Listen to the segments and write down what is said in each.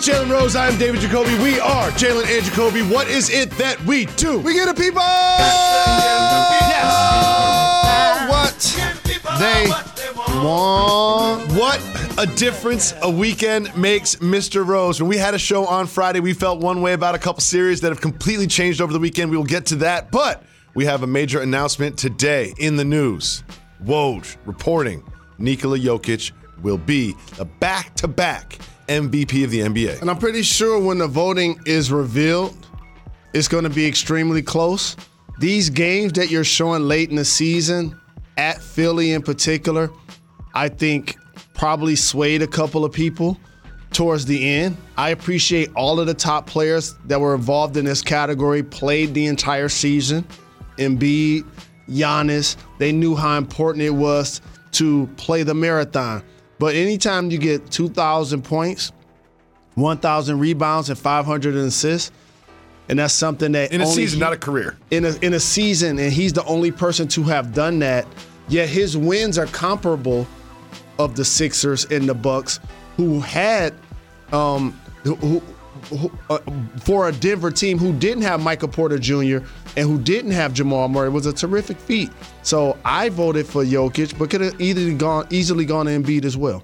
He's Jalen Rose. I'm David Jacoby. We are Jalen and Jacoby. What is it that we do? We get a people. Yes. What they want. What a difference a weekend makes, Mr. Rose. When we had a show on Friday, we felt one way about a couple series that have completely changed over the weekend. We will get to that. But we have a major announcement today in the news. Woj reporting Nikola Jokic will be a back to back MVP of the NBA. And I'm pretty sure when the voting is revealed, it's going to be extremely close. These games that you're showing late in the season, at Philly in particular, I think probably swayed a couple of people towards the end. I appreciate all of the top players that were involved in this category played the entire season. Embiid, Giannis, they knew how important it was to play the marathon. But anytime you get 2,000 points, 1,000 rebounds, and 500 assists, and that's something that In a season, he- not a career. in a in a season, and he's the only person to have done that. Yet his wins are comparable of the Sixers and the Bucks, who had um who, who, uh, for a Denver team who didn't have Michael Porter Jr. and who didn't have Jamal Murray it was a terrific feat. So I voted for Jokic, but could have easily gone easily gone to Embiid as well.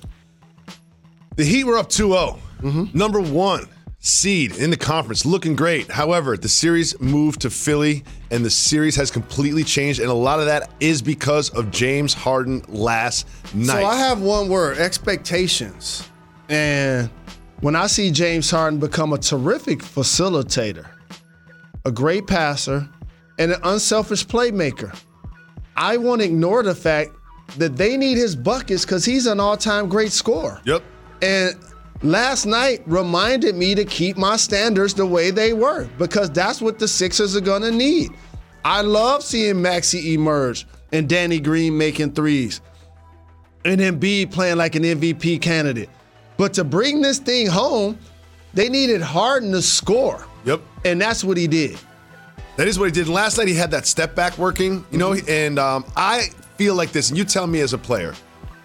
The Heat were up 2 0. Mm-hmm. Number one seed in the conference, looking great. However, the series moved to Philly, and the series has completely changed. And a lot of that is because of James Harden last night. So I have one word: expectations. And when I see James Harden become a terrific facilitator, a great passer, and an unselfish playmaker, I won't ignore the fact that they need his buckets because he's an all-time great scorer. yep. And last night reminded me to keep my standards the way they were because that's what the Sixers are going to need. I love seeing Maxey emerge and Danny Green making threes and Embiid playing like an MVP candidate. But to bring this thing home, they needed Harden to score. Yep. And that's what he did. That is what he did. Last night he had that step back working, you know, and um, I feel like this, and you tell me as a player,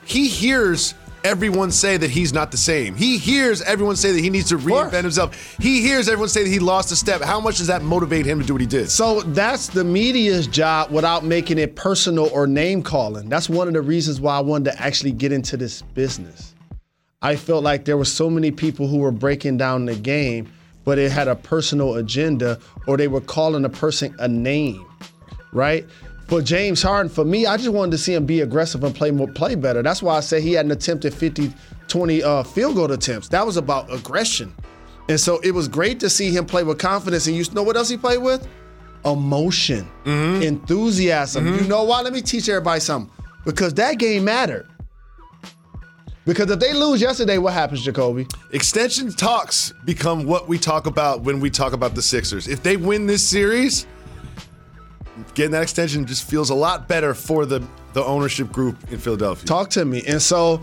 he hears everyone say that he's not the same. He hears everyone say that he needs to reinvent himself. He hears everyone say that he lost a step. How much does that motivate him to do what he did? So that's the media's job without making it personal or name calling. That's one of the reasons why I wanted to actually get into this business. I felt like there were so many people who were breaking down the game, but it had a personal agenda or they were calling a person a name, right? For James Harden, for me, I just wanted to see him be aggressive and play more, play better. That's why I said he had an attempted 50, 20 uh, field goal attempts. That was about aggression. And so it was great to see him play with confidence. And you know what else he played with? Emotion, enthusiasm. You know why? Let me teach everybody something. Because that game mattered. Because if they lose yesterday, what happens, Jacoby? Extension talks become what we talk about when we talk about the Sixers. If they win this series, getting that extension just feels a lot better for the, the ownership group in Philadelphia. Talk to me. And so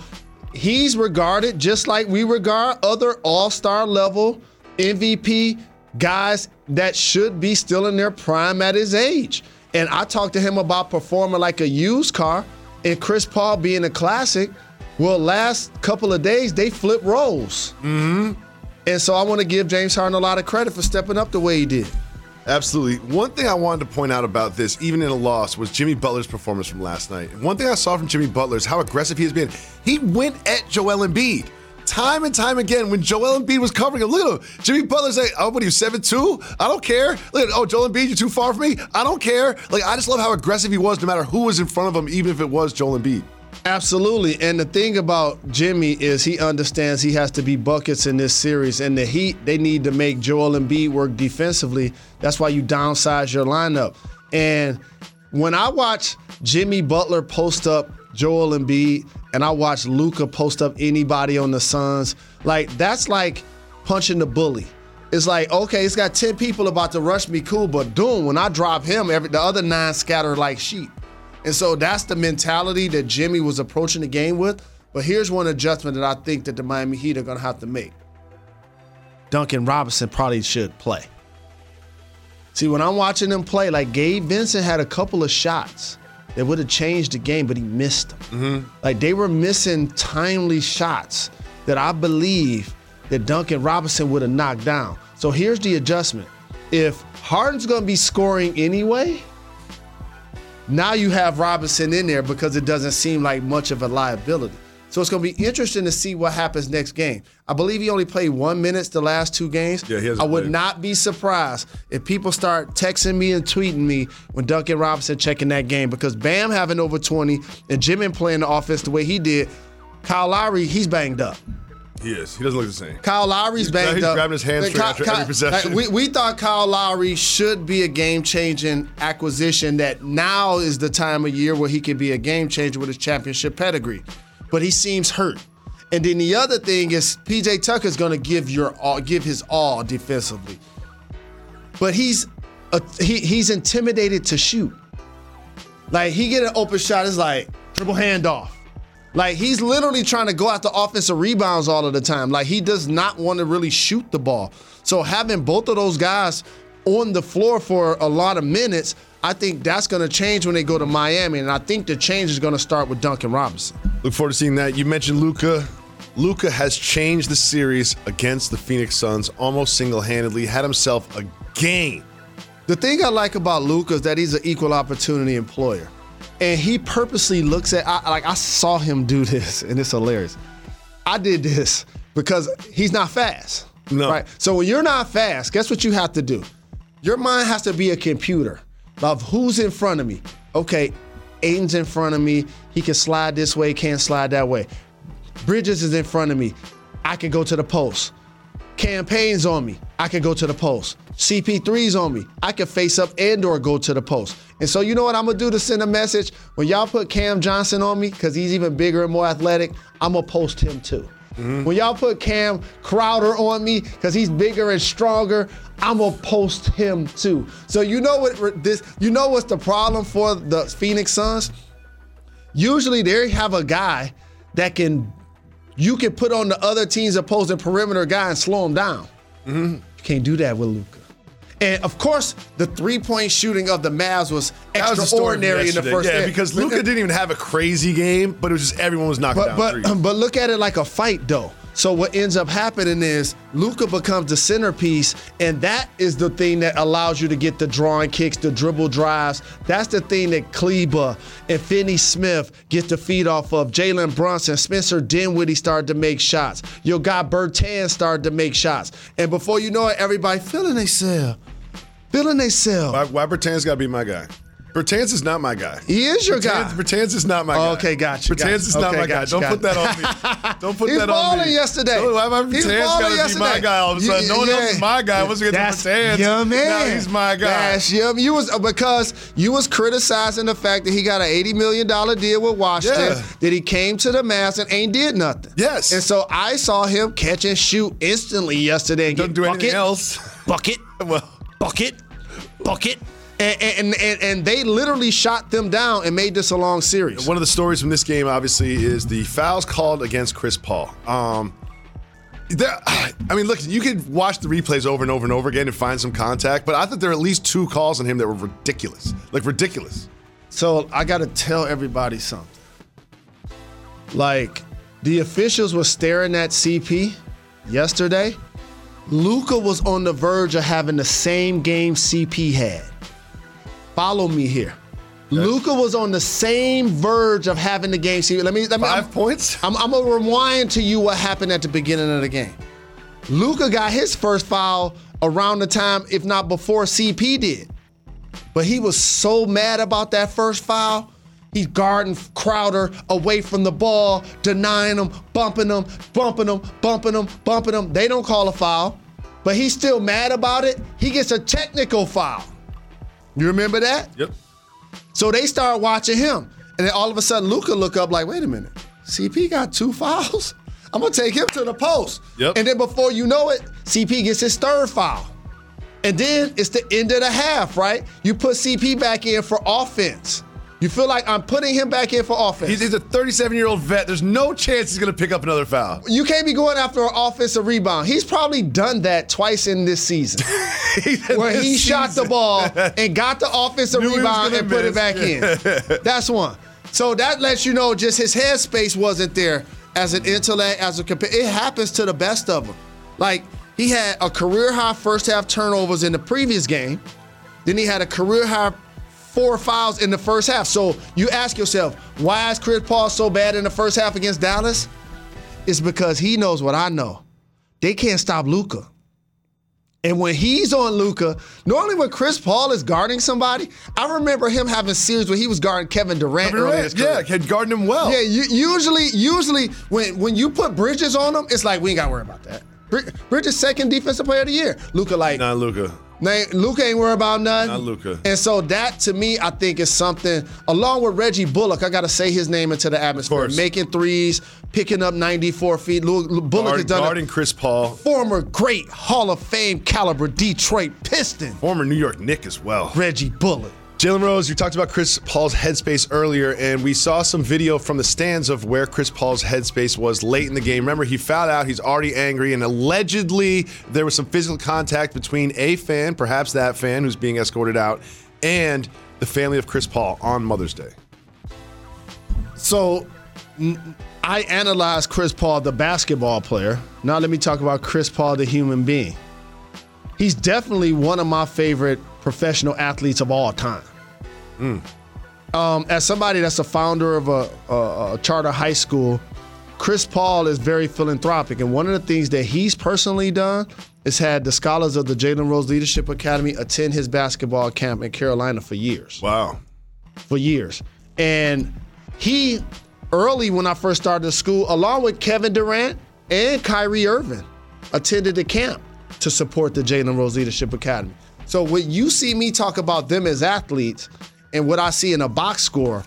he's regarded just like we regard other all star level MVP guys that should be still in their prime at his age. And I talked to him about performing like a used car and Chris Paul being a classic. Well, last couple of days, they flipped roles. Mm-hmm. And so I want to give James Harden a lot of credit for stepping up the way he did. Absolutely. One thing I wanted to point out about this, even in a loss, was Jimmy Butler's performance from last night. One thing I saw from Jimmy Butler is how aggressive he has been. He went at Joel Embiid. Time and time again, when Joel Embiid was covering him, look at him. Jimmy Butler's like, oh, what are you, 7'2? I don't care. Look at, oh, Joel Embiid, you're too far from me? I don't care. Like, I just love how aggressive he was no matter who was in front of him, even if it was Joel Embiid. Absolutely. And the thing about Jimmy is he understands he has to be buckets in this series. And the Heat, they need to make Joel Embiid work defensively. That's why you downsize your lineup. And when I watch Jimmy Butler post up Joel Embiid and I watch Luka post up anybody on the Suns, like that's like punching the bully. It's like, okay, it's got 10 people about to rush me, cool, but doom, when I drop him, every the other nine scatter like sheep. And so that's the mentality that Jimmy was approaching the game with. But here's one adjustment that I think that the Miami Heat are gonna have to make. Duncan Robinson probably should play. See, when I'm watching them play, like Gabe Vincent had a couple of shots that would have changed the game, but he missed them. Mm-hmm. Like they were missing timely shots that I believe that Duncan Robinson would have knocked down. So here's the adjustment. If Harden's going to be scoring anyway, now you have Robinson in there because it doesn't seem like much of a liability. So it's going to be interesting to see what happens next game. I believe he only played one minutes the last two games. Yeah, he I would played. not be surprised if people start texting me and tweeting me when Duncan Robinson checking that game because Bam having over 20 and Jimmy playing the offense the way he did. Kyle Lowry, he's banged up. He is. He doesn't look the same. Kyle Lowry's banged he's up. grabbing his hamstring Like, after Ky- every possession. like, we, we thought Kyle Lowry should be a game changing acquisition, that now is the time of year where he could be a game changer with his championship pedigree. But he seems hurt. And then the other thing is PJ Tucker's going to give your all, give his all defensively. But he's a, he, he's intimidated to shoot. Like he get an open shot, it's like dribble handoff. Like he's literally trying to go after offensive rebounds all of the time. Like he does not want to really shoot the ball. So having both of those guys on the floor for a lot of minutes, I think that's going to change when they go to Miami, and I think the change is going to start with Duncan Robinson. Look forward to seeing that. You mentioned Luka. Luka has changed the series against the Phoenix Suns almost single-handedly. Had himself a game. The thing I like about Luka is that he's an equal opportunity employer. And he purposely looks at I, like I saw him do this, and it's hilarious. I did this because he's not fast. No. Right. So when you're not fast, guess what you have to do? Your mind has to be a computer of who's in front of me. Okay, Ayton's in front of me. He can slide this way, can't slide that way. Bridges is in front of me. I can go to the post. Cam Payne's on me. I can go to the post. CP3's on me. I can face up and or go to the post. And so you know what I'm gonna do to send a message? When y'all put Cam Johnson on me, because he's even bigger and more athletic, I'm gonna post him too. Mm-hmm. When y'all put Cam Crowder on me, because he's bigger and stronger, I'm gonna post him too. So you know what this you know what's the problem for the Phoenix Suns? Usually they have a guy that can you can put on the other team's opposing perimeter guy and slow him down. Mm-hmm. You can't do that with Luka. And of course, the three-point shooting of the Mavs was That was the story from extraordinary in the first Yeah, because Luka didn't even have a crazy game, but it was just everyone was knocking But down but threes. but look at it like a fight though. So what ends up happening is Luka becomes the centerpiece, and that is the thing that allows you to get the drawing kicks, the dribble drives. That's the thing that Kleber and Finney Smith get to feed off of. Jalen Brunson, Spencer Dinwiddie started to make shots. Your guy Bertan started to make shots, and before you know it, everybody feeling themselves, feeling themselves. why, why Bertans got to be my guy? Bertans is not my guy. He is your guy. Bertans, Bertans is not my oh, guy. Okay, gotcha, Bertans gotcha. is not Okay, my guy. Don't gotcha. put that on me. Don't put He's that on me. He's balling yesterday. So why my Bertans got to be yesterday. my guy all of a sudden? You- no one else is my guy. What's against That's Bertans? your man. Now he's my guy. That's your You was uh, because you was criticizing the fact that he got an eighty million dollar deal with Washington. Yeah. That he came to the Mavs and ain't did nothing. Yes. And so I saw him catch and shoot instantly yesterday. And Don't get do bucket, anything else. Bucket. Well, Bucket. Bucket. And, and, and, and they literally shot them down and made this a long series. One of the stories from this game, obviously, is the fouls called against Chris Paul. Um, there, I mean, look, you could watch the replays over and over and over again and find some contact, but I thought there were at least two calls on him that were ridiculous. Like, ridiculous. So I got to tell everybody something. Like the officials were staring at CP yesterday. Luka was on the verge of having the same game CP had. Follow me here. Luka was on the same verge of having the game. CP. Let me let me. 5 I'm- points? I'm, I'm gonna rewind to you what happened at the beginning of the game. Luka got his first foul around the time, if not before CP did. But he was so mad about that first foul. He's guarding Crowder away from the ball, denying him, bumping him, bumping him, bumping him, bumping him. They don't call a foul, but he's still mad about it. He gets a technical foul. You remember that? Yep. So they start watching him. And then all of a sudden, Luka look up like, wait a minute, CP got two fouls. I'm gonna take him to the post. Yep. And then before you know it, CP gets his third foul. And then it's the end of the half, right? You put CP back in for offense. You feel like I'm putting him back in for offense. He's, he's a 37 year old vet. There's no chance he's going to pick up another foul. you can't be going after an offensive rebound. He's probably done that twice in this season. where he This shot the ball and got the offensive Knew rebound and put it miss. back in. That's one. So that lets you know just his headspace wasn't there as an intellect, as a compa- It happens to the best of them. Like he had a career high first half turnovers in the previous game. Then he had a career high four fouls in the first half. So you ask yourself, why is Chris Paul so bad in the first half against Dallas? It's because he knows what I know. They can't stop Luka. And when he's on Luka, normally when Chris Paul is guarding somebody, I remember him having series where he was guarding Kevin Durant. early in his yeah, had guarded him well. Yeah, you, usually, usually when when you put Bridges on him, it's like we ain't got to worry about that. Bridges second defensive player of the year. Luka like Not Luka. Nah, Luka ain't worried about nothing. Not Luka. And so that to me, I think is something. Along with Reggie Bullock, I got to say his name into the atmosphere. Making threes, picking up 94 feet. Bullock has Guard, done guarding. Chris Paul, Former great Hall of Fame caliber Detroit Piston, former New York Knick as well. Reggie Bullock. Jalen Rose, you talked about Chris Paul's headspace earlier, and we saw some video from the stands of where Chris Paul's headspace was late in the game. Remember, he fouled out, he's already angry, and allegedly there was some physical contact between a fan, perhaps that fan who's being escorted out, and the family of Chris Paul on Mother's Day. So I analyzed Chris Paul, the basketball player. Now let me talk about Chris Paul, the human being. He's definitely one of my favorite professional athletes of all time. Um, as somebody that's a founder of a, a, a charter high school, Chris Paul is very philanthropic, and one of the things that he's personally done is had the scholars of the Jalen Rose Leadership Academy attend his basketball camp in Carolina for years Wow. for years. And he, early when I first started the school, along with Kevin Durant and Kyrie Irving, attended the camp to support the Jalen Rose Leadership Academy. So when you see me talk about them as athletes and what I see in a box score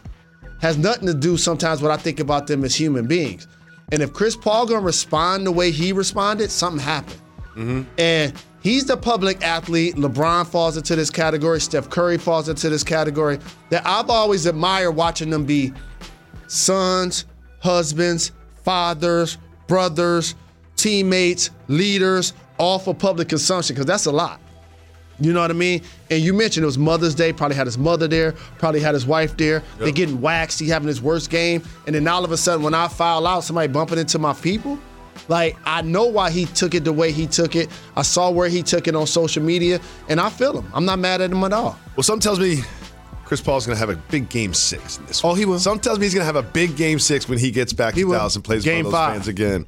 has nothing to do sometimes what I think about them as human beings. And if Chris Paul gonna respond the way he responded, something happened. Mm-hmm. And he's the public athlete. LeBron falls into this category. Steph Curry falls into this category. That I've always admired watching them be sons, husbands, fathers, brothers, teammates, leaders, all for public consumption, because that's a lot. You know what I mean? And you mentioned it was Mother's Day, probably had his mother there, probably had his wife there. They're getting waxed, he having his worst game. And then all of a sudden, when I foul out, somebody bumping into my people. Like, I know why he took it the way he took it. I saw where he took it on social media, and I feel him. I'm not mad at him at all. Well, something tells me Chris Paul's going to have a big game six in this Oh, one. he will. Something tells me he's going to have a big game six when he gets back He to will. Dallas and plays Game those five. fans again.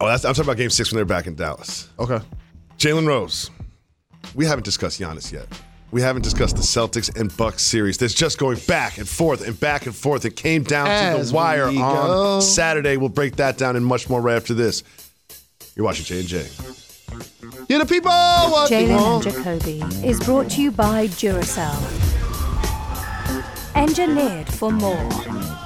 Oh, that's, I'm talking about game six when they're back in Dallas. Okay. Jalen Rose. We haven't discussed Giannis yet. We haven't discussed the Celtics and Bucks series. That's just going back and forth and back and forth. It came down to the wire on go. Saturday. We'll break that down and much more right after this. You're watching J and J. You the people Jalen and. Jacoby is brought to you by Duracell. Engineered for more.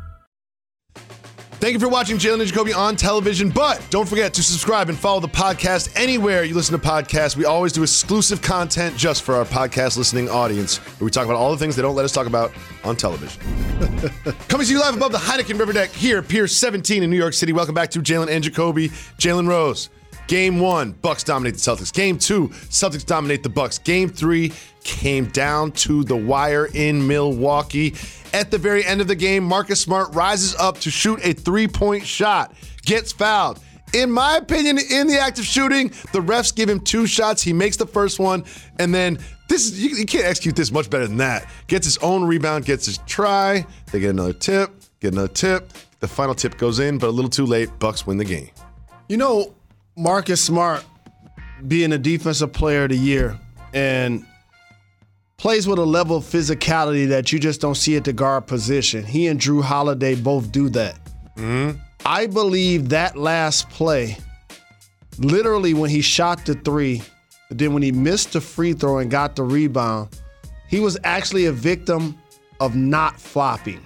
Thank you for watching Jalen and Jacoby on television, but don't forget to subscribe and follow the podcast anywhere you listen to podcasts. We always do exclusive content just for our podcast listening audience, where we talk about all the things they don't let us talk about on television. Coming to you live above the Heineken River Deck here Pier 17 in New York City. Welcome back to Jalen and Jacoby. Jalen Rose. Game one, Bucks dominate the Celtics. Game two, Celtics dominate the Bucks. Game three came down to the wire in Milwaukee. At the very end of the game, Marcus Smart rises up to shoot a three-point shot, gets fouled. In my opinion, in the act of shooting, the refs give him two shots. He makes the first one, and then this is you, you can't execute this much better than that. Gets his own rebound, gets his try. They get another tip, get another tip. The final tip goes in, but a little too late. Bucks win the game. You know, Marcus Smart being a defensive player of the year and plays with a level of physicality that you just don't see at the guard position. He and Jrue Holiday both do that. Mm-hmm. I believe that last play, literally when he shot the three, but then when he missed the free throw and got the rebound, he was actually a victim of not flopping.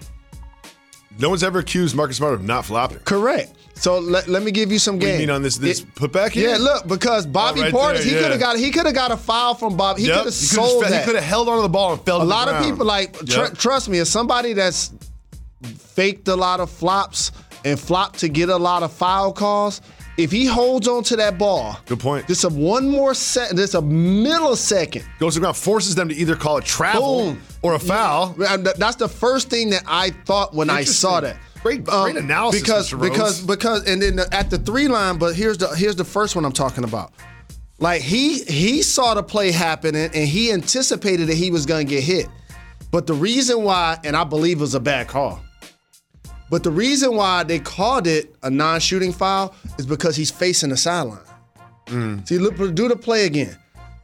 No one's ever accused Marcus Smart of not flopping. Correct. So let, let me give you some What game. you mean on this this It- putback here? Yeah, look, because Bobby Oh, right Portis, there, he could have got he could have got a foul from Bob. He Yep. could have sold fe- that. He could have held onto the ball and fell. a to the lot of people like tr- Yep. trust me, as somebody that's faked a lot of flops and flopped to get a lot of foul calls. If he holds on to that ball, Good point. Just a one more second, just a millisecond. goes to the ground, forces them to either call it travel Boom. or a foul. Th- That's the first thing that I thought when I saw that. Great- great uh, analysis, because because because and then the, at the three line. But here's the here's the first one I'm talking about. Like he he saw the play happening and he anticipated that he was going to get hit. But the reason why, and I believe it was a bad call. But the reason why they called it a non-shooting foul is because he's facing the sideline. Mm. See, look, do the play again.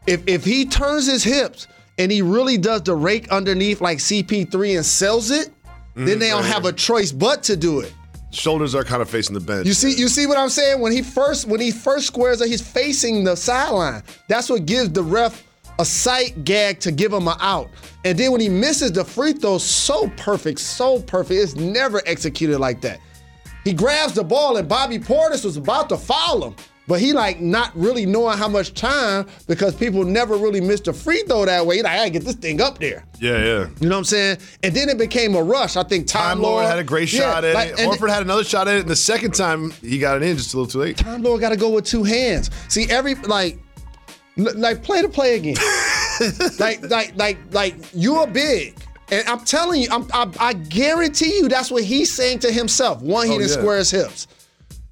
If if he turns his hips and he really does the rake underneath like CP3 and sells it, Mm-hmm. then they don't have a choice but to do it. Shoulders are kind of facing the bench. You see, you see what I'm saying? When he first when he first squares up, he's facing the sideline. That's what gives the ref a sight gag to give him an out. And then when he misses the free throw, so perfect, so perfect. It's never executed like that. He grabs the ball and Bobby Portis was about to foul him. But he like not really knowing how much time because people never really missed a free throw that way. He like, I gotta get this thing up there. yeah, yeah. You know what I'm saying? And then it became a rush. I think Time, Time Lord had a great Yeah, shot at like, it. and- Horford had another shot at it, and the second time he got it in just a little too late. Time Lord got to go with two hands. See, every like, like play to play again. like, like, like, like you're big, and I'm telling you, I'm, I, I guarantee you that's what he's saying to himself. One, he Oh, didn't yeah. square his hips,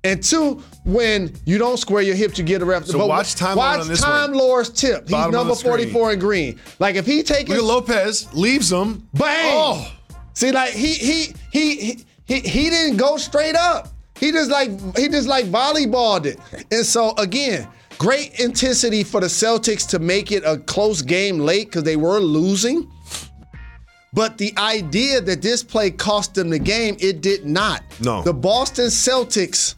and two, when you don't square your hips, you get a ref. So watch Time Lord watch on this Time one. Lord's tip. He's Bottom number 44 in green. Like if he takes Look at Lopez, leaves him. Bang! Oh, See, like he he he he he, he didn't go straight up. He just like he just like volleyballed it. And so again, great intensity for the Celtics to make it a close game late because they were losing. But the idea that this play cost them the game, it did not. No. The Boston Celtics,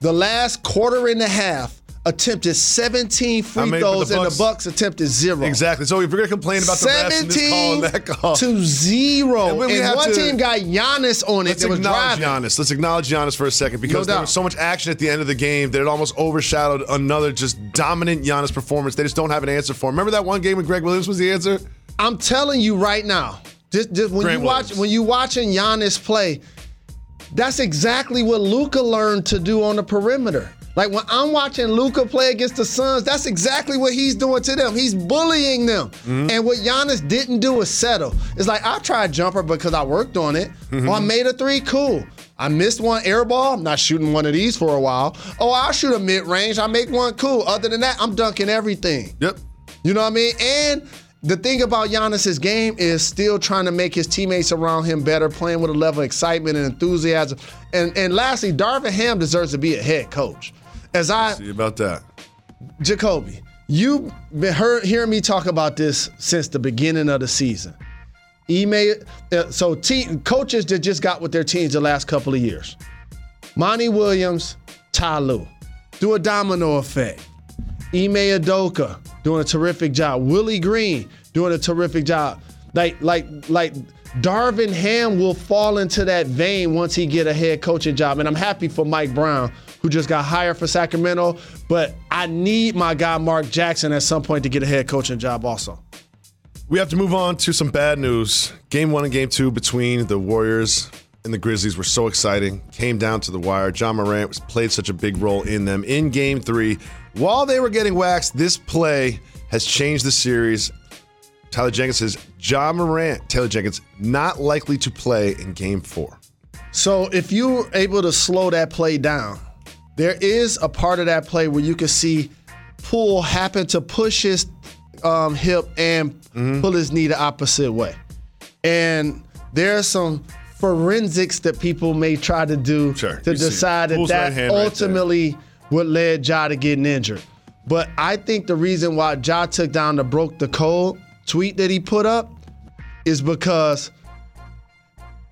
the last quarter and a half, attempted 17 free I mean, throws the and the Bucks- Bucks attempted zero. exactly. So if we're gonna complain about the refs and this call and 17 that call, to zero. And And one to- team got Giannis on it Let's acknowledge. Giannis. Let's acknowledge Giannis for a second because No there was so much action at the end of the game that it almost overshadowed another just dominant Giannis performance. They just don't have an answer for him. Remember that one game when Greg Williams was the answer? I'm telling you right now, just, just when Grant you watch Williams. when you watching Giannis play, that's exactly what Luka learned to do on the perimeter. Like when I'm watching Luka play against the Suns, that's exactly what he's doing to them. He's bullying them. Mm-hmm. And what Giannis didn't do is settle. It's like I tried jumper because I worked on it. Mm-hmm. I made a three, cool. I missed one air ball. I'm not shooting one of these for a while. Oh, I'll shoot a mid range. I make one, cool. Other than that, I'm dunking everything. Yep. You know what I mean? And the thing about Giannis's game is still trying to make his teammates around him better, playing with a level of excitement and enthusiasm. And and lastly, Darvin Ham deserves to be a head coach. As I See about that. Jacoby, you've been heard, hearing me talk about this since the beginning of the season. Email, uh, so team, coaches that just got with their teams the last couple of years. Monty Williams, Ty Lue. Do a domino effect. Ime Udoka doing a terrific job. Willie Green doing a terrific job. Like, like, like Darvin Ham will fall into that vein once he get a head coaching job. And I'm happy for Mike Brown, who just got hired for Sacramento. But I need my guy Mark Jackson at some point to get a head coaching job also. We have to move on to some bad news. Game one and game two between the Warriors and the Grizzlies were so exciting. Came down to the wire. Ja Morant played such a big role in them. In game three, while they were getting waxed, this play has changed the series. Tyler Jenkins says Ja Morant, Taylor Jenkins, not likely to play in game four. So if you're able to slow that play down, there is a part of that play where you can see Poole happen to push his um, hip and pull his knee the opposite way. And there's some forensics that people may try to do Sure, to decide that that right ultimately what led Ja to getting injured. But I think the reason why Ja took down the broke the code tweet that he put up is because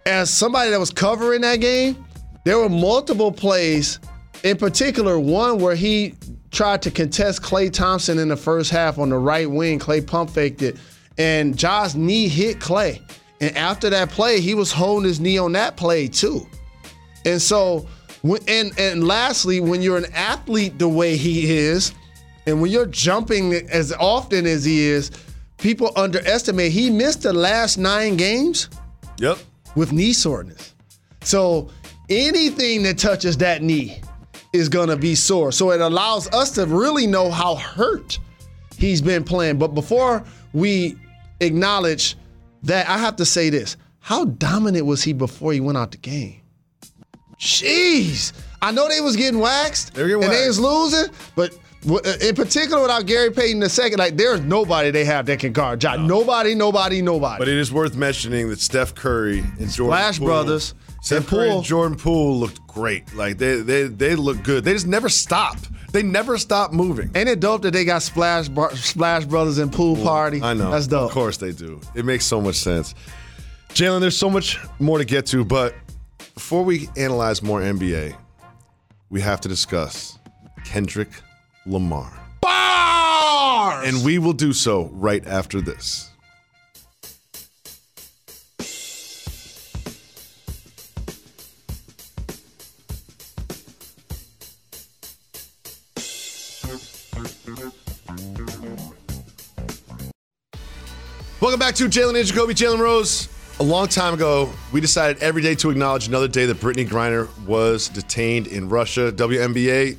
as somebody that was covering that game, there were multiple plays, in particular one where he tried to contest Klay Thompson in the first half on the right wing. Klay pump faked it, and Ja's knee hit Klay. And after that play, he was holding his knee on that play too. And so, and and lastly, when you're an athlete the way he is, and when you're jumping as often as he is, people underestimate he missed the last nine games Yep. with knee soreness. So anything that touches that knee is gonna be sore. So it allows us to really know how hurt he's been playing. But before we acknowledge that, I have to say this: How dominant was he before he went out the game? Jeez, I know they was getting waxed They getting and they was losing, but. In particular, without Gary Payton the second, like there's nobody they have that can guard. Ja. Nobody, nobody, nobody. But it is worth mentioning that Steph Curry and Jordan Splash Poole, Brothers Steph and Curry and Jordan Poole looked great. Like they they they look good. They just never stop. They never stop moving. Ain't it dope that they got Splash Splash Brothers and Pool Party? I know. That's dope. Of course they do. It makes so much sense. Jalen, there's so much more to get to, but before we analyze more NBA, we have to discuss Kendrick Lamar. Bars! And we will do so right after this. Welcome back to Jalen and Jacoby, Jalen Rose. A long time ago, we decided every day to acknowledge another day that Brittney Griner was detained in Russia. WNBA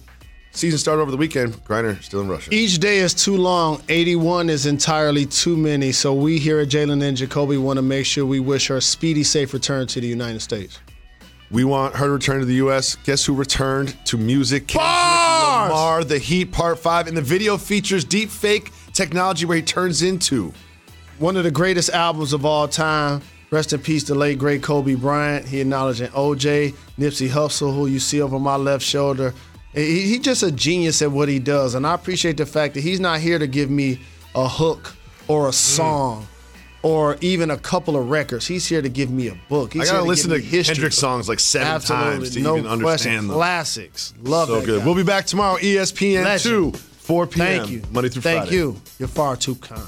season started over the weekend. Griner still in Russia. Each day is too long. 81 is entirely too many. So we here at Jalen and Jacoby want to make sure we wish her a speedy, safe return to the United States. We want her to return to the U.S. Guess who returned to music? Bars! Lamar, The Heart Part 5. And the video features deep fake technology where he turns into. One of the greatest albums of all time. Rest in peace, the late great Kobe Bryant. He acknowledging OJ, Nipsey Hussle, who you see over my left shoulder. He, he just a genius at what he does, and I appreciate the fact that he's not here to give me a hook or a mm. song or even a couple of records. He's here to give me a book. He's I gotta here listen to history. Kendrick songs like seven Absolutely, times to no even question. understand them. Classics, love it. So good. guy. We'll be back tomorrow, ESPN Legend. 2, 4 p.m. Thank you, Monday through Thank Friday. you. You're far too kind.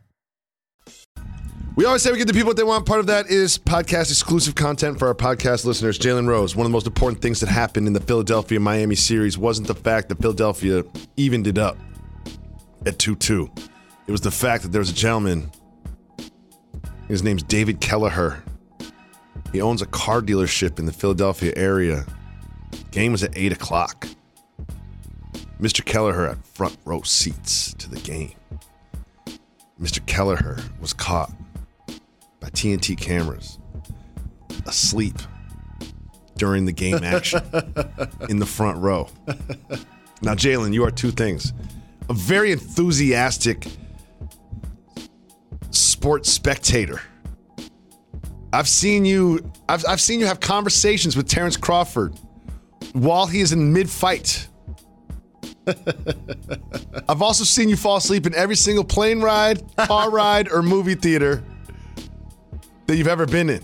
We always say we give the people what they want. Part of that is podcast exclusive content for our podcast listeners. Jalen Rose, one of the most important things that happened in the Philadelphia Miami series wasn't the fact that Philadelphia evened it up at 2 2. It was the fact that there was a gentleman. His name's David Kelleher. He owns a car dealership in the Philadelphia area. Game was at 8 o'clock. Mr. Kelleher had front row seats to the game. Mr. Kelleher was caught TNT cameras asleep during the game action in the front row. Now, Jalen, you are two things a very enthusiastic sports spectator. I've seen you. I've, I've seen you have conversations with Terence Crawford while he is in mid-fight. I've also seen you fall asleep in every single plane ride, car ride, or movie theater that you've ever been in.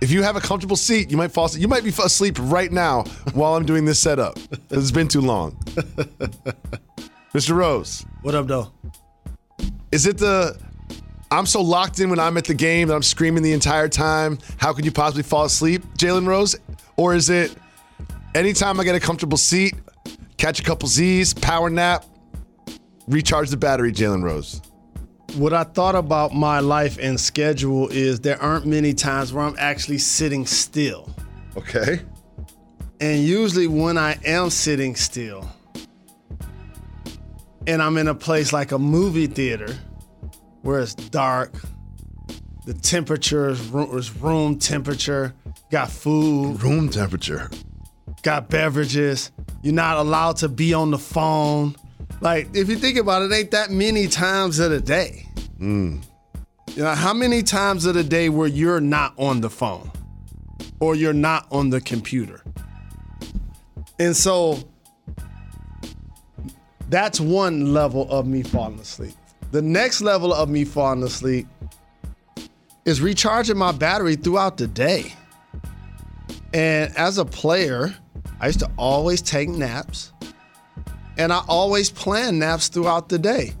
If you have a comfortable seat, you might fall asleep. You might be asleep right now while I'm doing this setup. It's been too long. Mr. Rose, What up, though? is it the I'm so locked in when I'm at the game that I'm screaming the entire time? How could you possibly fall asleep, Jalen Rose? Or is it anytime I get a comfortable seat, catch a couple Z's, power nap, recharge the battery, Jalen Rose? What I thought about my life and schedule is there aren't many times where I'm actually sitting still. Okay. And usually when I am sitting still and I'm in a place like a movie theater where it's dark, the temperature is room, is room temperature, got food, Room temperature. got beverages, you're not allowed to be on the phone. Like, if you think about it, ain't that many times of the day. Mm. You know, how many times of the day where you're not on the phone or you're not on the computer? And so that's one level of me falling asleep. The next level of me falling asleep is recharging my battery throughout the day. And as a player, I used to always take naps and I always plan naps throughout the day.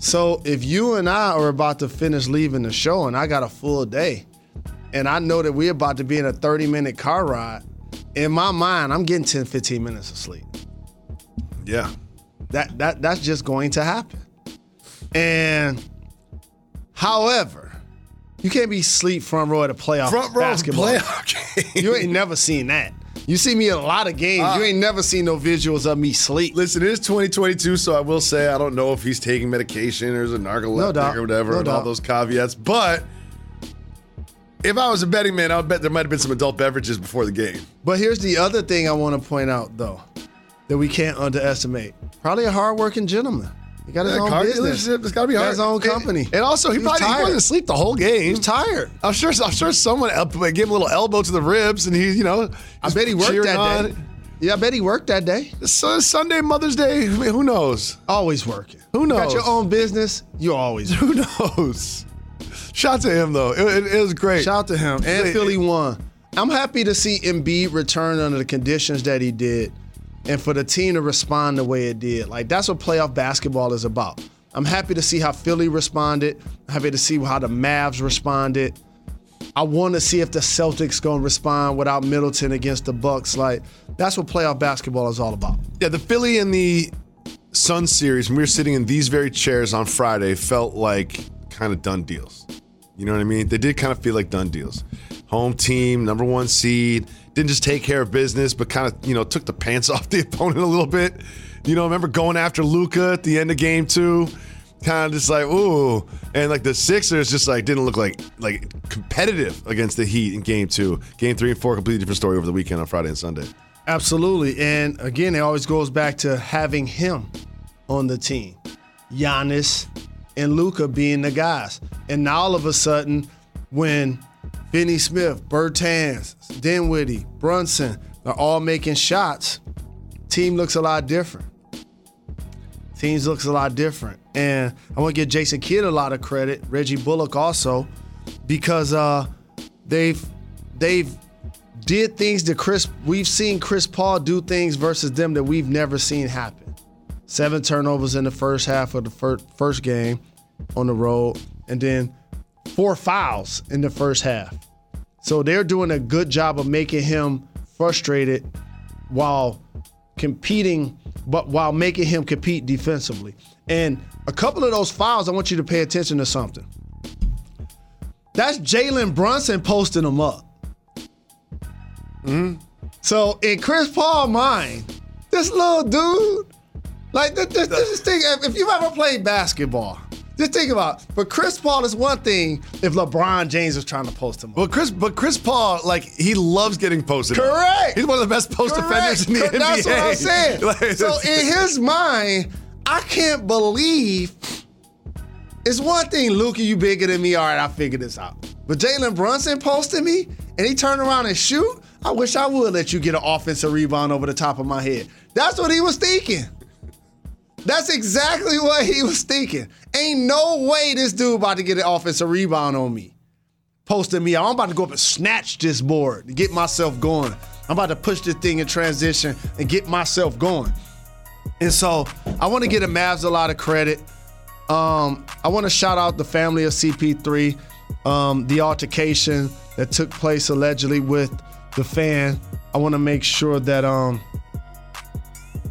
So if you and I are about to finish leaving the show and I got a full day and I know that we're about to be in a 30 minute car ride, in my mind, I'm getting 10, 15 minutes of sleep. Yeah. That that that's just going to happen. And however, you can't be sleep front row at a playoff Front row basketball. playoff game. You ain't never seen that. You see me in a lot of games. you ah. ain't never seen no visuals of me sleep. Listen, it is 2022, so I will say I don't know if he's taking medication or is a narcoleptic doubt. or whatever, No and all doubt. those caveats. But if I was a betting man, I would bet there might have been some adult beverages before the game. But here's the other thing I want to point out, though, that we can't underestimate. Probably a hardworking gentleman. He got his Yeah, own car business. dealership, It's got to be hard. his own company. And, also, he, He was probably he tired. wasn't asleep the whole game. He was tired. I'm sure. I'm sure someone gave him a little elbow to the ribs, and he, you know, I bet he worked that on. day. Yeah, I bet he worked that day. So Sunday, Mother's Day. I mean, who knows? Always working. Who You got your own business. You always. Who knows? Shout to him though. It, it- it was great. Shout out to him. And Philly won. I'm happy to see Embiid return under the conditions that he did and for the team to respond the way it did. Like, that's what playoff basketball is about. I'm happy to see how Philly responded. I'm happy to see how the Mavs responded. I want to see if the Celtics to respond without Middleton against the Bucks. Like, that's what playoff basketball is all about. Yeah, the Philly and the Sun series, when we were sitting in these very chairs on Friday, felt like kind of done deals. You know what I mean? They did kind of feel like done deals. Home team, number one seed, didn't just take care of business, but kind of, you know, took the pants off the opponent a little bit. You know, remember going after Luka at the end of game two? Kind of just like, ooh. And like the Sixers just like didn't look like like competitive against the Heat in game two. Game three and four, completely different story over the weekend on Friday and Sunday. Absolutely. And again, it always goes back to having him on the team. Giannis and Luka being the guys. And now all of a sudden, when Finney Smith, Bertans, Dinwiddie, Brunson, they're all making shots, team looks a lot different. Teams looks a lot different. And I want to give Jason Kidd a lot of credit, Reggie Bullock also, because uh, they've they've did things that Chris we've seen Chris Paul do things versus them that we've never seen happen. Seven turnovers in the first half of the fir- first game on the road, and then four fouls in the first half. So they're doing a good job of making him frustrated while competing, but while making him compete defensively. And a couple of those fouls, I want you to pay attention to something. That's Jalen Brunson posting them up. Hmm. So in Chris Paul mind, this little dude, like this, this, this thing, if you've ever played basketball, just think about It. But Chris Paul is one thing if LeBron James was trying to post him. up. Well, Chris, but Chris Paul, like he loves getting posted. up. Correct. He's one of the best post defenders in the Correct. NBA. That's what I'm saying. Like, so in his mind, I can't believe. It's one thing, Luka, you bigger than me. All right, I figured this out. But Jalen Brunson posted me and he turned around and shoot. I wish I would let you get an offensive rebound over the top of my head. That's what he was thinking. That's exactly what he was thinking. Ain't no way this dude about to get an offensive rebound on me. Posting me, I'm about to go up and snatch this board to get myself going. I'm about to push this thing in transition and get myself going. And so I want to give the Mavs a lot of credit. Um, I want to shout out the family of CP3. Um, the altercation that took place allegedly with the fan. I want to make sure that um,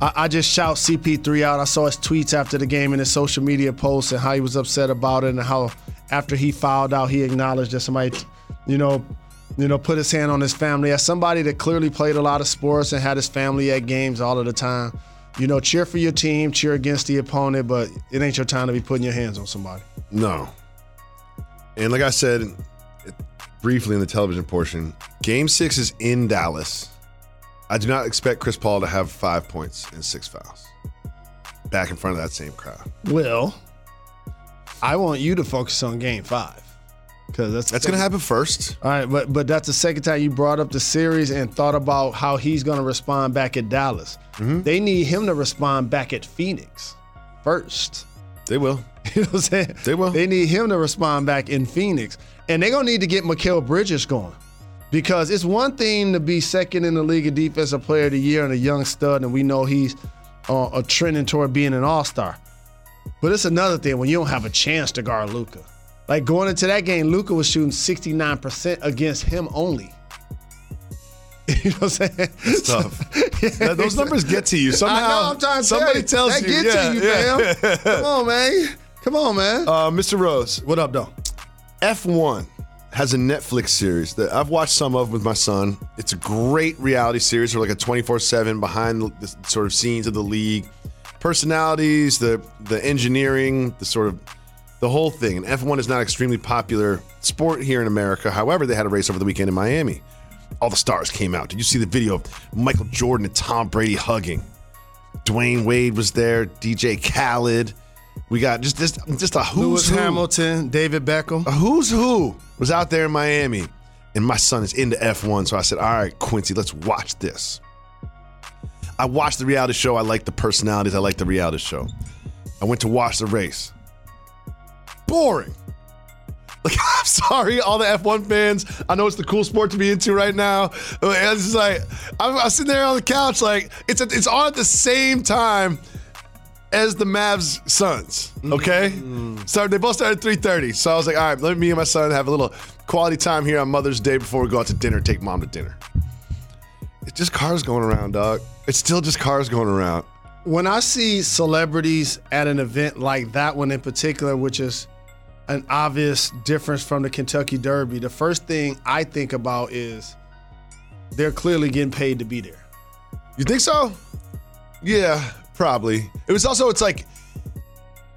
I, I, just shout CP3 out. I saw his tweets after the game and his social media posts and how he was upset about it and how after he fouled out, he acknowledged that somebody, you know, you know, put his hand on his family. As somebody that clearly played a lot of sports and had his family at games all of the time, you know, cheer for your team, cheer against the opponent, but it ain't your time to be putting your hands on somebody. No. And like I said briefly in the television portion, game six is in Dallas. I do not expect Chris Paul to have five points and six fouls back in front of that same crowd. Well, I want you to focus on game five. Because that's that's going to happen first. All right, but but that's the second time you brought up the series and thought about how he's going to respond back at Dallas. Mm-hmm. They need him to respond back at Phoenix first. They will. You know what I'm saying? They will. They need him to respond back in Phoenix. And they're going to need to get Mikal Bridges going. Because it's one thing to be second in the league of defensive player of the year and a young stud, and we know he's uh, a trending toward being an all star. But it's another thing when you don't have a chance to guard Luka. Like going into that game, Luka was shooting 69% against him only. You know what I'm saying? It's tough. yeah, those numbers get to you somehow. I know. I'm trying to somebody tell you. tells that you. Get yeah, to you, yeah. Come on, man. Come on, man. Uh, Mr. Rose, what up, though? F1 has a Netflix series that I've watched some of with my son. It's a great reality series, or like a 24/7 behind the sort of scenes of the league, personalities, the the engineering, the sort of the whole thing. And F1 is not extremely popular sport here in America. However, they had a race over the weekend in Miami. All the stars came out. Did you see the video of Michael Jordan and Tom Brady hugging? Dwyane Wade was there, DJ Khaled. We got just just just a who's Lewis who. Hamilton, David Beckham. A who's who was out there in Miami. And my son is into F1, so I said, "All right, Quincy, let's watch this." I watched the reality show. I like the personalities. I like the reality show. I went to watch the race. Boring. Like, I'm sorry, all the F1 fans. I know it's the cool sport to be into right now. It's like I'm, I'm sitting there on the couch, like it's a, it's on at the same time as the Mavs Suns. Okay, mm. so they both started at 3:30. So I was like, all right, let me and my son have a little quality time here on Mother's Day before we go out to dinner. Take mom to dinner. It's just cars going around, dog. It's still just cars going around. When I see celebrities at an event like that one in particular, which is an obvious difference from the Kentucky Derby, the first thing I think about is they're clearly getting paid to be there. You think so? Yeah, Probably. It was also, it's like,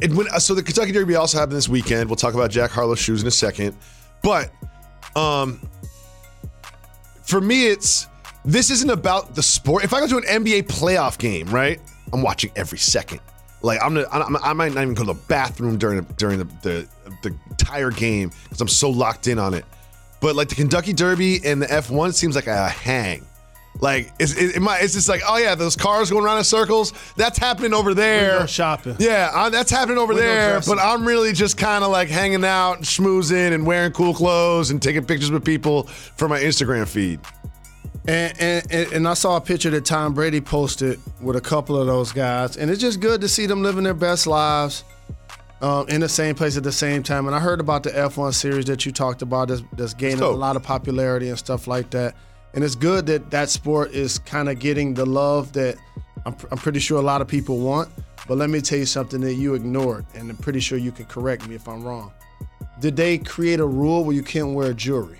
it went, so the Kentucky Derby also happened this weekend. We'll talk about Jack Harlow's shoes in a second. But um, for me, it's, this isn't about the sport. If I go to an NBA playoff game, right? I'm watching every second. Like I'm, gonna, I'm I might not even go to the bathroom during the, during the, the, the entire game because I'm so locked in on it. But like the Kentucky Derby and the F1 seems like a hang. Like it's it, it it's just like oh yeah, those cars going around in circles. That's happening over there. Shopping. Yeah, uh, that's happening over Window there. Dressing. But I'm really just kind of like hanging out, and schmoozing, and wearing cool clothes, and taking pictures with people for my Instagram feed. And, and, and I saw a picture that Tom Brady posted with a couple of those guys, and it's just good to see them living their best lives. Um, in the same place at the same time. And I heard about the F1 series that you talked about that's, that's gaining a lot of popularity and stuff like that. And it's good that that sport is kind of getting the love that I'm, I'm pretty sure a lot of people want. But let me tell you something that you ignored, and I'm pretty sure you can correct me if I'm wrong. Did they create a rule where you can't wear jewelry?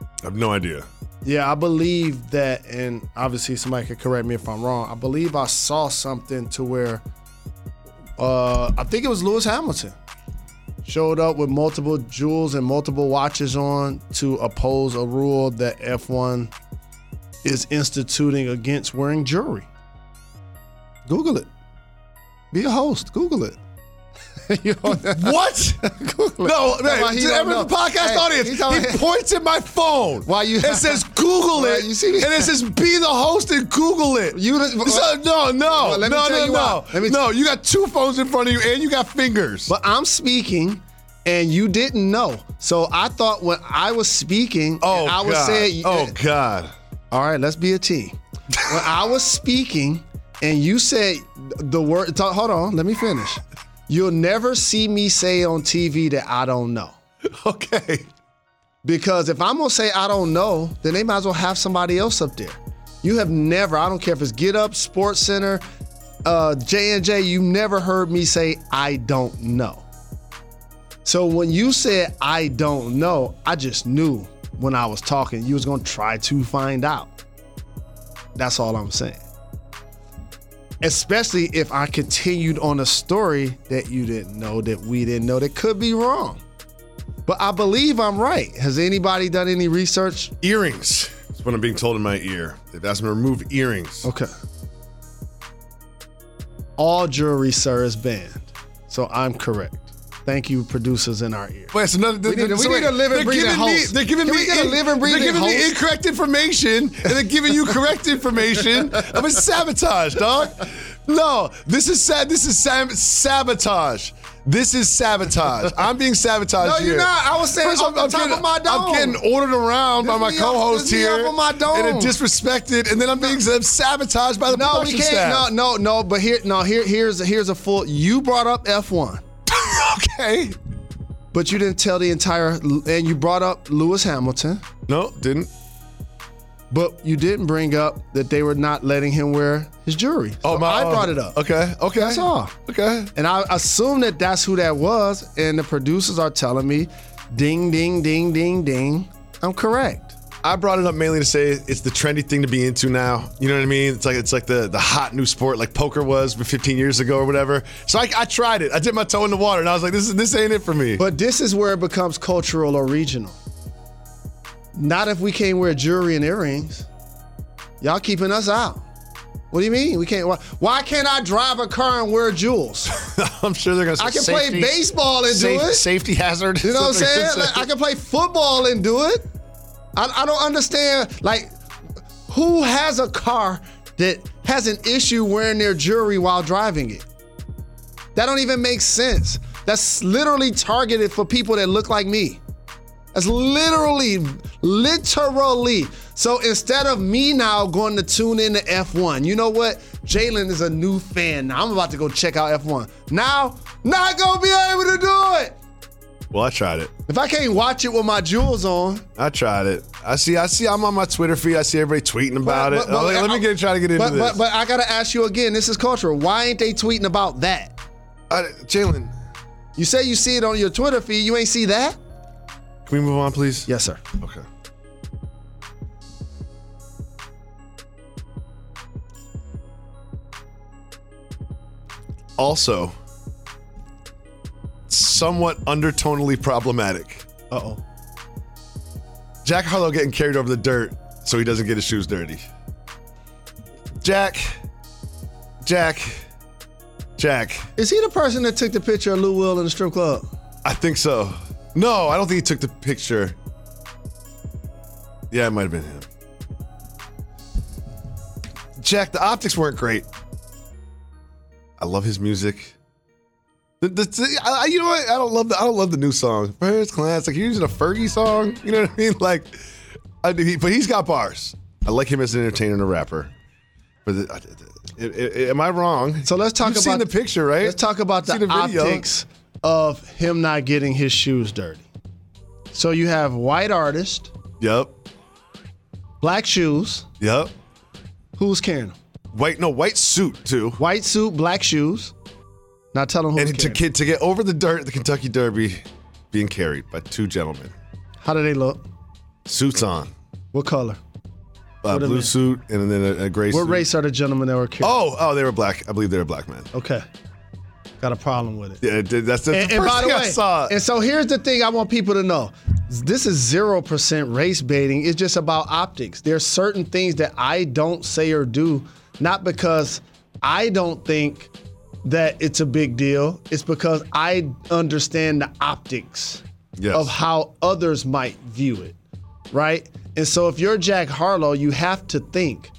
I have no idea. Yeah, I believe that, and obviously somebody could correct me if I'm wrong. I believe I saw something to where uh, I think it was Lewis Hamilton showed up with multiple jewels and multiple watches on to oppose a rule that F1 is instituting against wearing jewelry. Google it. Be a host. Google it. You don't- What? no, man. why he to every podcast Hey, audience, he he points at my phone. Why you- It says Google it. you see me? And it says be the host and Google it. You So, no, no, Well, let me no, tell no, you no. why. Let me t- no, you got two phones in front of you and you got fingers. But I'm speaking, and you didn't know. So I thought when I was speaking, oh, I was God. saying, oh, eh, God. all right, let's be a team. when I was speaking, and you said the word, hold on, let me finish. You'll never see me say on TV that I don't know. Okay. Because if I'm gonna say I don't know, then they might as well have somebody else up there. You have never, I don't care if it's Get Up, Sports Center, uh, J and J. You never heard me say I don't know. So when you said I don't know, I just knew when I was talking you was gonna try to find out. That's all I'm saying. Especially if I continued on a story that you didn't know, that we didn't know, that could be wrong. But I believe I'm right. Has anybody done any research? Earrings. That's what I'm being told in my ear. They've asked me to remove earrings. Okay. All jewelry, sir, is banned. So I'm correct. Thank you, producers in our ear. Wait, so none, We need to- we need a living, they're breathing giving me, host. they're giving Can me, we get a live and breathing they're giving me incorrect information, and they're giving you correct information. I'm a sabotage, dog. No, this is sad. This is sam- sabotage. This is sabotage. I'm being sabotaged No, you're not. I was saying off the top getting, of my dome. I'm getting ordered around by my co-host off- this me here, off of my dome. and disrespected, and then I'm being sabotaged by the No, we can't. staff. No, no, no. But here, no. Here, here's here's a full. You brought up F1, okay. but you didn't tell the entire. And you brought up Lewis Hamilton, No, didn't. but you didn't bring up that they were not letting him wear his jewelry. Oh, my. I brought it up. Okay. Okay. That's all. Okay. And I assume that that's who that was. And the producers are telling me, ding, ding, ding, ding, ding. I'm correct. I brought it up mainly to say it's the trendy thing to be into now. You know what I mean? It's like it's like the the hot new sport, like poker was 15 years ago or whatever. So I, I tried it. I dipped my toe in the water, and I was like, this is this ain't it for me. But this is where it becomes cultural or regional. Not if we can't wear jewelry and earrings. Y'all keeping us out. What do you mean? We can't. Why, why can't I drive a car and wear jewels? I'm sure they're gonna. Say I can safety, play baseball and safe- do it. Safety hazard. You know what I'm saying? Like. I can play football and do it. I, I don't understand. Like, who has a car that has an issue wearing their jewelry while driving it? That don't even make sense. That's literally targeted for people that look like me. That's literally, literally. So instead of me now going to tune in to F1, you know what? Jalen is a new fan. Now I'm about to go check out F1. Now, not gonna be able to do it. Well, I tried it. If I can't watch it with my jewels on, I tried it. I see. I see. I'm on my Twitter feed. I see everybody tweeting about it. I'm like, oh, let me get try to get into but, this. But, but I gotta ask you again. This is cultural. Why ain't they tweeting about that? I- Jalen, You say you see it on your Twitter feed. You ain't see that? can we move on, please? Yes, sir. Okay. Also, somewhat undertonally problematic. Uh oh. Jack Harlow getting carried over the dirt so he doesn't get his shoes dirty. Jack, Jack, Jack. Is he the person that took the picture of Lou Will in the strip club? I think so. No, I don't think he took the picture. Yeah, it might have been him. Jack, the optics weren't great. I love his music. The, the, the- I, you know what? I don't love the I don't love the new song. First class, like you're using a Fergie song. You know what I mean? Like, I, he, but he's got bars. I like him as an entertainer and a rapper. But the, I- I- I- am I wrong? So let's talk You've about seen the picture, right? Let's talk about the, video. optics of him not getting his shoes dirty. So you have white artist, Yep. black shoes. Yep. Who's carrying them? White, no, white suit too. White suit, black shoes. Now tell them who's And to get to get over the dirt, the Kentucky Derby, being carried by two gentlemen, How do they look? suits on, What color? uh, What blue suit, and then a, a gray What suit. race are the gentlemen that were carrying? Oh, oh, they were black. I believe they were black men. Okay. Got a problem with it. Yeah, that's, that's And, the and first by the way, I saw. and so here's the thing I want people to know. This is 0% race baiting. It's just about optics. There's certain things that I don't say or do, not because I don't think that it's a big deal. It's because I understand the optics Yes. of how others might view it, right? And so if you're Jack Harlow, you have to think,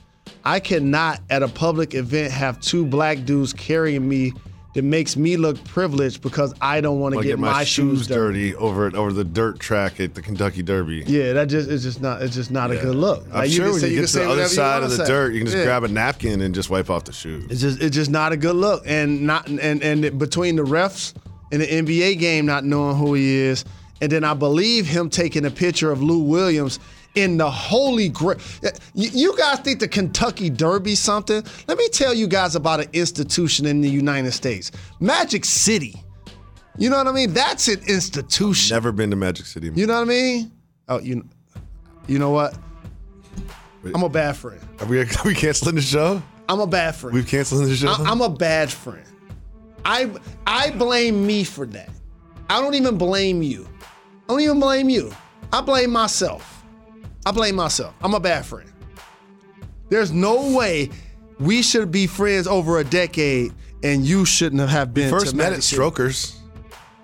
I cannot at a public event have two black dudes carrying me that makes me look privileged because I don't want to I'll get, my, shoes dirty. dirty over over the dirt track at the Kentucky Derby. Yeah, that just it's just not it's just not a good look. I'm Like, you sure can when say- you get to the other side of the say. dirt, you can just Yeah. grab a napkin and just wipe off the shoes. It's just it's just not a good look, and not and and between the refs and the NBA game not knowing who he is, and then I believe him taking a picture of Lou Williams in the holy grail. You, guys think the Kentucky Derby something? Let me tell you guys about an institution in the United States, Magic City. You know what I mean? That's an institution. Never been to Magic City. You know what I mean? Oh, you you know what? I'm a bad friend. Are we, are we canceling the show? I'm a bad friend. We've canceling the show? I, I'm a bad friend. I I blame me for that. I don't even blame you. I don't even blame you. I blame myself. I blame myself. I'm a bad friend. There's no way we should be friends over a decade and you shouldn't have been First to met at. Strokers.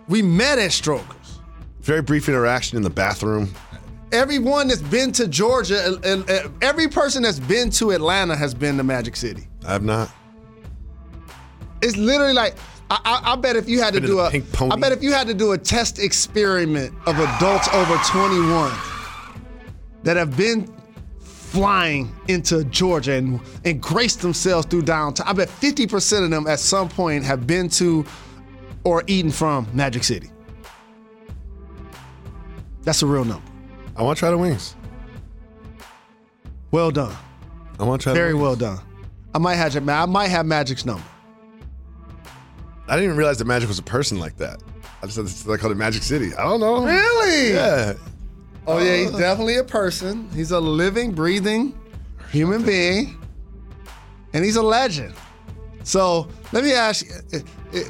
We met at Strokers. Very brief interaction in the bathroom. Everyone that's been to Georgia, and, and- and every person that's been to Atlanta has been to Magic City. I have not. It's literally like I, I, I bet if you had to do a, Pink Pony. I bet if you had to do a test experiment of adults over 21 that have been flying into Georgia and, and graced themselves through downtown, I bet 50% of them at some point have been to or eaten from Magic City. That's a real number. I want to try the wings. Well done. I want to try. Very wings. well done. I might have I might have Magic's number. I didn't even realize that Magic was a person like that. I just thought they called it Magic City. I don't know. Really? Yeah. Oh yeah, he's definitely a person. He's a living, breathing human being, and he's a legend. So let me ask you: eh, eh,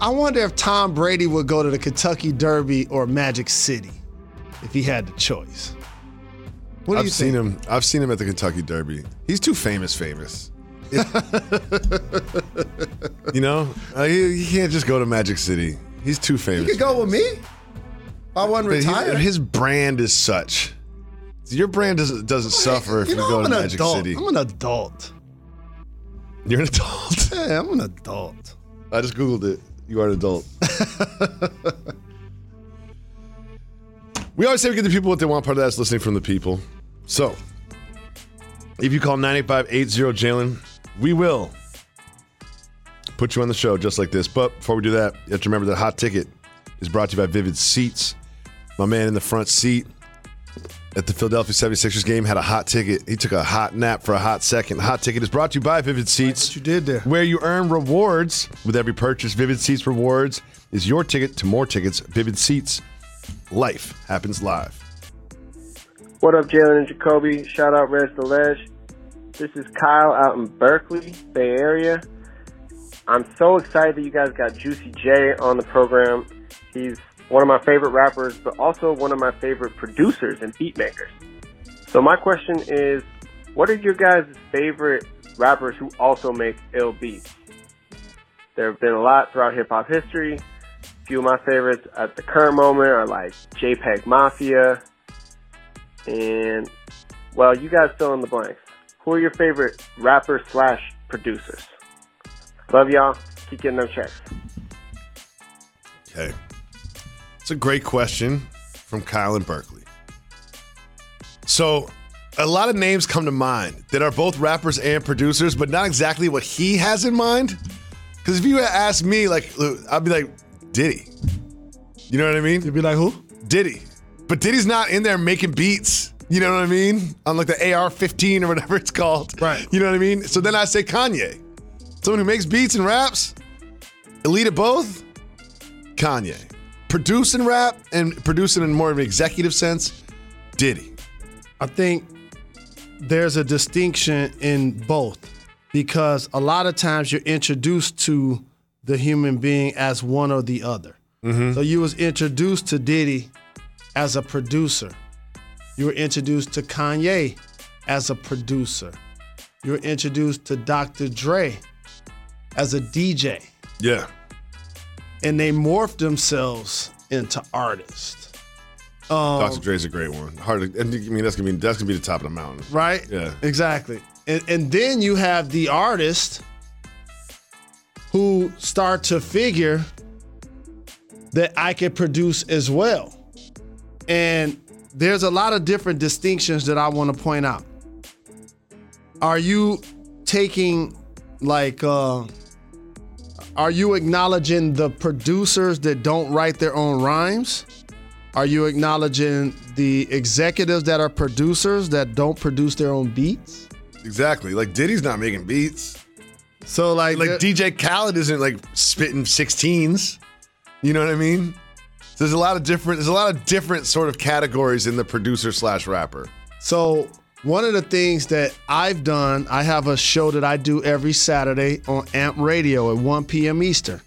I wonder if Tom Brady would go to the Kentucky Derby or Magic City if he had the choice. What do I've you seen think? him. I've seen him at the Kentucky Derby. He's too famous. Famous. you know, he, he can't just go to Magic City. He's too famous. You could go with me. I wasn't retired. his brand is such. Your brand doesn't doesn't suffer if you, you go I'm to an Magic adult. City. I'm an adult. You're an adult. Yeah, I'm an adult. I just googled it. You are an adult. we always say we give the people what they want. Part of that is listening from the people. So, if you call 985-80 Jalen, we will put you on the show just like this. But before we do that, you have to remember that Hot Ticket is brought to you by Vivid Seats. My man in the front seat at the Philadelphia 76ers game had a hot ticket. He took a hot nap for a hot second. Hot Ticket is brought to you by Vivid Seats. What you did there. Where you earn rewards with every purchase. Vivid Seats Rewards is your ticket to more tickets. Vivid Seats. Life happens live. What up, Jalen and Jacoby? Shout out Res the Ledge. This is Kyle out in Berkeley, Bay Area. I'm so excited that you guys got Juicy J on the program. He's one of my favorite rappers, but also one of my favorite producers and beat makers. So my question is, what are your guys' favorite rappers who also make ill beats? There have been a lot throughout hip hop history. A few of my favorites at the current moment are like JPEG Mafia, and well, you guys fill in the blanks. Who are your favorite rappers slash producers? Love y'all. Keep getting them checks. Okay. It's a great question from Kyle in Berkeley. So, a lot of names come to mind that are both rappers and producers, but not exactly what he has in mind. Because if you ask me, like, I'd be like, Diddy. You know what I mean? You'd be like, who? Diddy. But Diddy's not in there making beats. You know what I mean? On like the AR 15 or whatever it's called. Right. You know what I mean? So then I say Kanye. Someone who makes beats and raps, elite at both, Kanye. Producing rap and producing in more of an executive sense, Diddy. I think there's a distinction in both because a lot of times you're introduced to the human being as one or the other. Mm-hmm. So you was introduced to Diddy as a producer. You were introduced to Kanye as a producer. You were introduced to Dr. Dre as a DJ. Yeah. And they morphed themselves into artists. Um, Dr. Dre's a great one. Hard to, and I mean that's gonna be that's gonna be the top of the mountain. right? Yeah. Exactly. And, and then you have the artist who start to figure that I could produce as well. And there's a lot of different distinctions that I want to point out. Are you taking like uh are you acknowledging the producers that don't write their own rhymes? Are you acknowledging the executives that are producers that don't produce their own beats? Exactly. Like Diddy's not making beats. So like, Like DJ Khaled isn't like spitting 16s. You know what I mean? So there's a lot of different there's a lot of different sort of categories in the producer slash rapper. So one of the things that I've done, I have a show that I do every Saturday on Amp Radio at 1 p.m. Eastern.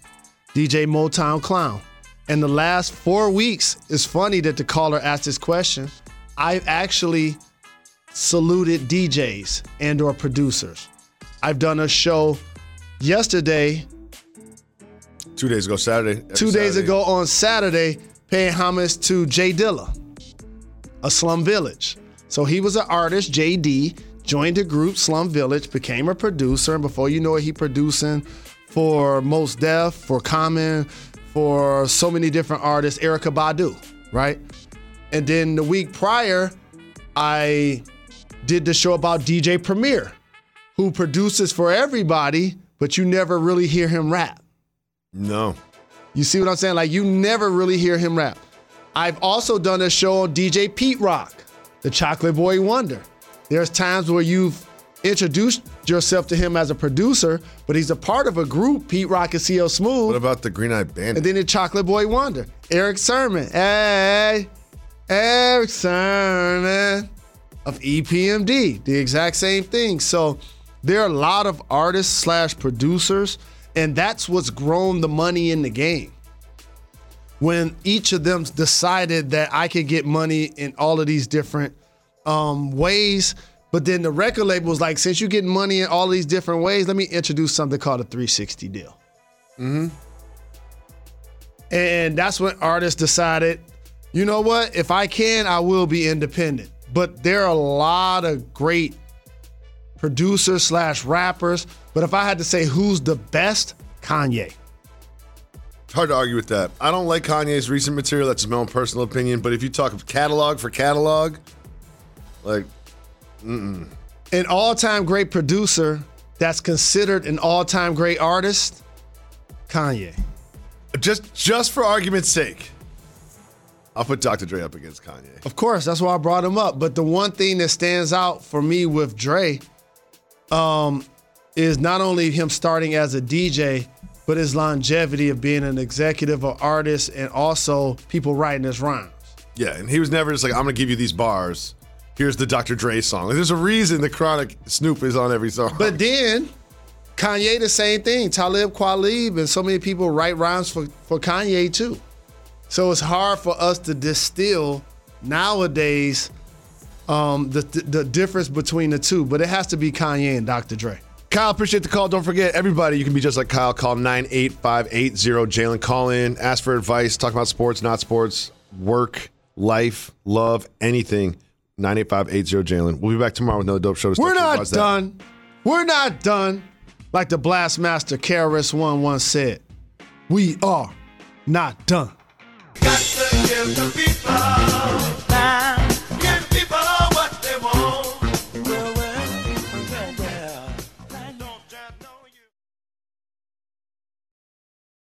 DJ Motown Clown. And the last four weeks, it's funny that the caller asked this question. I've actually saluted DJs and or producers. I've done a show yesterday, Two days ago, Saturday. two days Saturday. ago on Saturday, paying homage to J Dilla, a Slum Village. So he was an artist, JD, joined the group Slum Village, became a producer, and before you know it, he producing for Mos Def, for Common, for so many different artists, Erykah Badu, right? And then the week prior, I did the show about DJ Premier, who produces for everybody, but you never really hear him rap. No. You see what I'm saying? Like you never really hear him rap. I've also done a show on DJ Pete Rock, the Chocolate Boy Wonder. There's times where you've introduced yourself to him as a producer, but he's a part of a group, Pete Rock and CL Smooth. What about the Green Eyed Bandit? and then the Chocolate Boy Wonder, Erick Sermon. Hey, Erick Sermon of EPMD, the exact same thing. So there are a lot of artists slash producers, and that's what's grown the money in the game. When each of them decided that I could get money in all of these different um, ways, but then the record label was like, since you're getting money in all these different ways, let me introduce something called a 360 deal. And that's when artists decided, you know what? If I can, I will be independent. But there are a lot of great producers slash rappers. But if I had to say who's the best, Kanye. Hard to argue with that. I don't like Kanye's recent material. That's just my own personal opinion. But if you talk of catalog for catalog, like An all-time great producer that's considered an all-time great artist, Kanye. just just for argument's sake, I'll put Dr. Dre up against Kanye. Of course, that's why I brought him up. But the one thing that stands out for me with Dre um, is not only him starting as a DJ, but his longevity of being an executive or artist and also people writing his rhymes. Yeah, and he was never just like, I'm gonna give you these bars. Here's the Dr. Dre song. Like, there's a reason the Chronic Snoop is on every song. But then Kanye, the same thing. Talib Kweli and so many people write rhymes for, for Kanye too. So it's hard for us to distill nowadays um, the the difference between the two. But it has to be Kanye and Dr. Dre. Kyle, appreciate the call. Don't forget, everybody, you can be just like Kyle. Call 98580 Jalen. Call in, ask for advice, talk about sports, not sports, work, life, love, anything. 98580 Jalen. We'll be back tomorrow with another dope show. To We're not Buzz that. done. We're not done. Like the Blastmaster KRS One once said, we are not done. Now